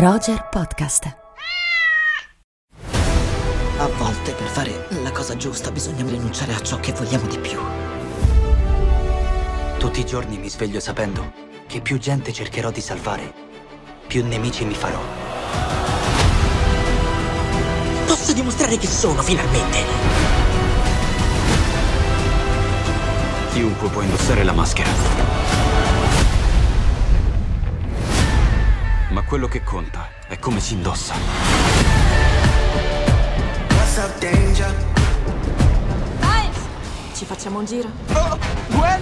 Roger Podcast. A volte per fare la cosa giusta bisogna rinunciare a ciò che vogliamo di più. Tutti i giorni mi sveglio sapendo che più gente cercherò di salvare, più nemici mi farò. Posso dimostrare chi sono finalmente. Chiunque può indossare la maschera. Ma quello che conta è come si indossa. Miles! Ci facciamo un giro? Oh, Gwen!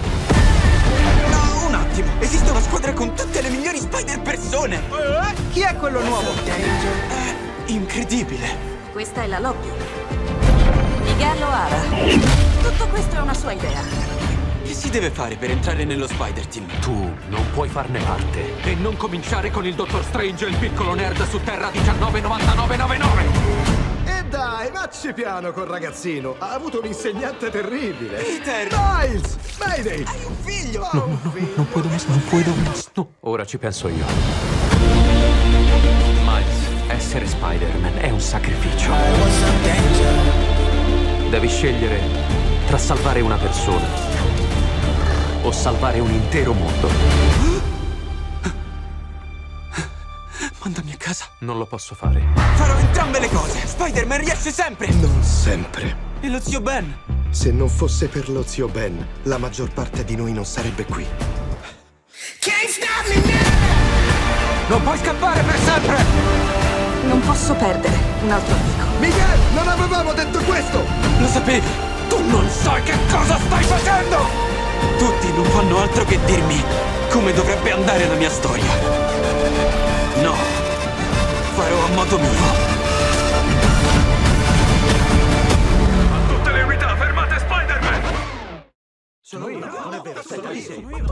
No, un attimo! Esiste una squadra con tutte le migliori spider persone! Eh, chi è quello nuovo? È incredibile! Questa è la lobby. Miguel O'Hara. Tutto questo è una sua idea. Si deve fare per entrare nello Spider Team? Tu non puoi farne parte. E non cominciare con il Dottor Strange e il piccolo nerd su Terra 199999! E dai, vacci piano col ragazzino. Ha avuto un insegnante terribile. Peter! Miles! Mayday! Hai un figlio! Oh, un figlio. Non puoi dove non puoi dove no. Ora ci penso io. Miles, essere Spider-Man è un sacrificio. Devi scegliere tra salvare una persona o salvare un intero mondo. Mandami a casa. Non lo posso fare. Farò entrambe le cose. Spider-Man riesce sempre. Non sempre. E lo zio Ben? Se non fosse per lo zio Ben, la maggior parte di noi non sarebbe qui. Non puoi scappare per sempre! Non posso perdere un altro amico. Miguel, non avevamo detto questo! Lo sapevi! Tu non sai che cosa stai facendo! Tutti non fanno altro che dirmi come dovrebbe andare la mia storia. No, farò a modo mio. A tutte le unità, fermate Spider-Man! Sono io, non è vero, aspetta, lì sono io.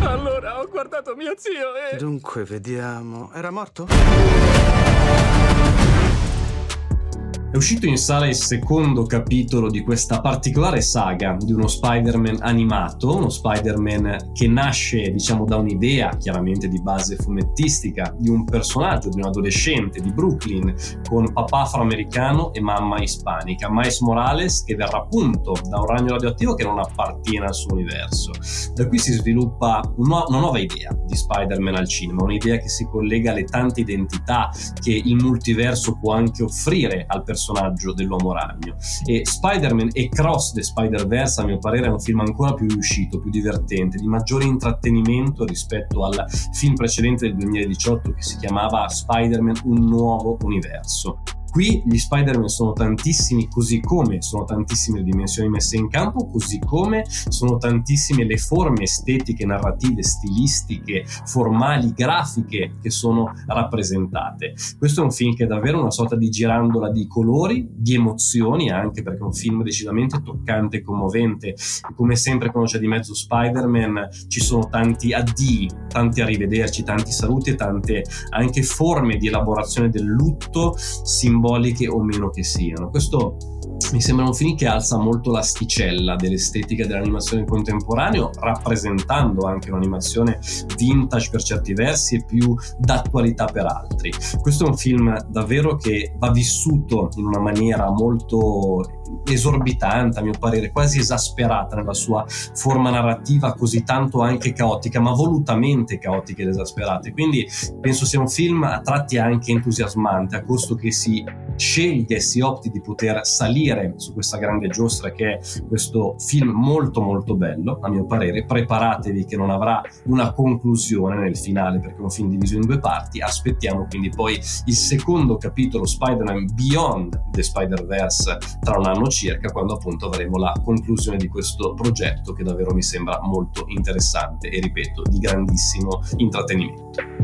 Allora ho guardato mio zio e... Dunque, vediamo. Era morto? È uscito in sala il secondo capitolo di questa particolare saga di uno Spider-Man animato, uno Spider-Man che nasce, diciamo, da un'idea chiaramente di base fumettistica di un personaggio, di un adolescente di Brooklyn con papà afroamericano e mamma ispanica, Miles Morales, che verrà appunto da un ragno radioattivo che non appartiene al suo universo. Da qui si sviluppa una nuova idea di Spider-Man al cinema, un'idea che si collega alle tante identità che il multiverso può anche offrire al personaggio dell'uomo ragno. E Spider-Man e Cross the Spider-Verse, a mio parere, è un film ancora più riuscito, più divertente, di maggiore intrattenimento rispetto al film precedente del 2018 che si chiamava Spider-Man Un nuovo universo. Qui gli Spider-Man sono tantissimi, così come sono tantissime le dimensioni messe in campo, così come sono tantissime le forme estetiche, narrative, stilistiche, formali, grafiche che sono rappresentate. Questo è un film che è davvero una sorta di girandola di colori, di emozioni, anche perché è un film decisamente toccante e commovente. Come sempre quando c'è di mezzo Spider-Man ci sono tanti addii, tanti arrivederci, tanti saluti e tante anche forme di elaborazione del lutto simboliche o meno che siano. Questo mi sembra un film che alza molto l'asticella dell'estetica dell'animazione contemporanea, rappresentando anche un'animazione vintage per certi versi e più d'attualità per altri. Questo è un film davvero che va vissuto in una maniera molto esorbitante, a mio parere, quasi esasperata nella sua forma narrativa, così tanto anche caotica, ma volutamente caotica ed esasperata. Quindi penso sia un film a tratti anche entusiasmante, a costo che si sceglie e si opti di poter salire su questa grande giostra che è questo film molto molto bello, a mio parere. Preparatevi che non avrà una conclusione nel finale perché è un film diviso in due parti. Aspettiamo quindi poi il secondo capitolo Spider-Man Beyond the Spider-Verse tra un anno circa, quando appunto avremo la conclusione di questo progetto che davvero mi sembra molto interessante e ripeto, di grandissimo intrattenimento.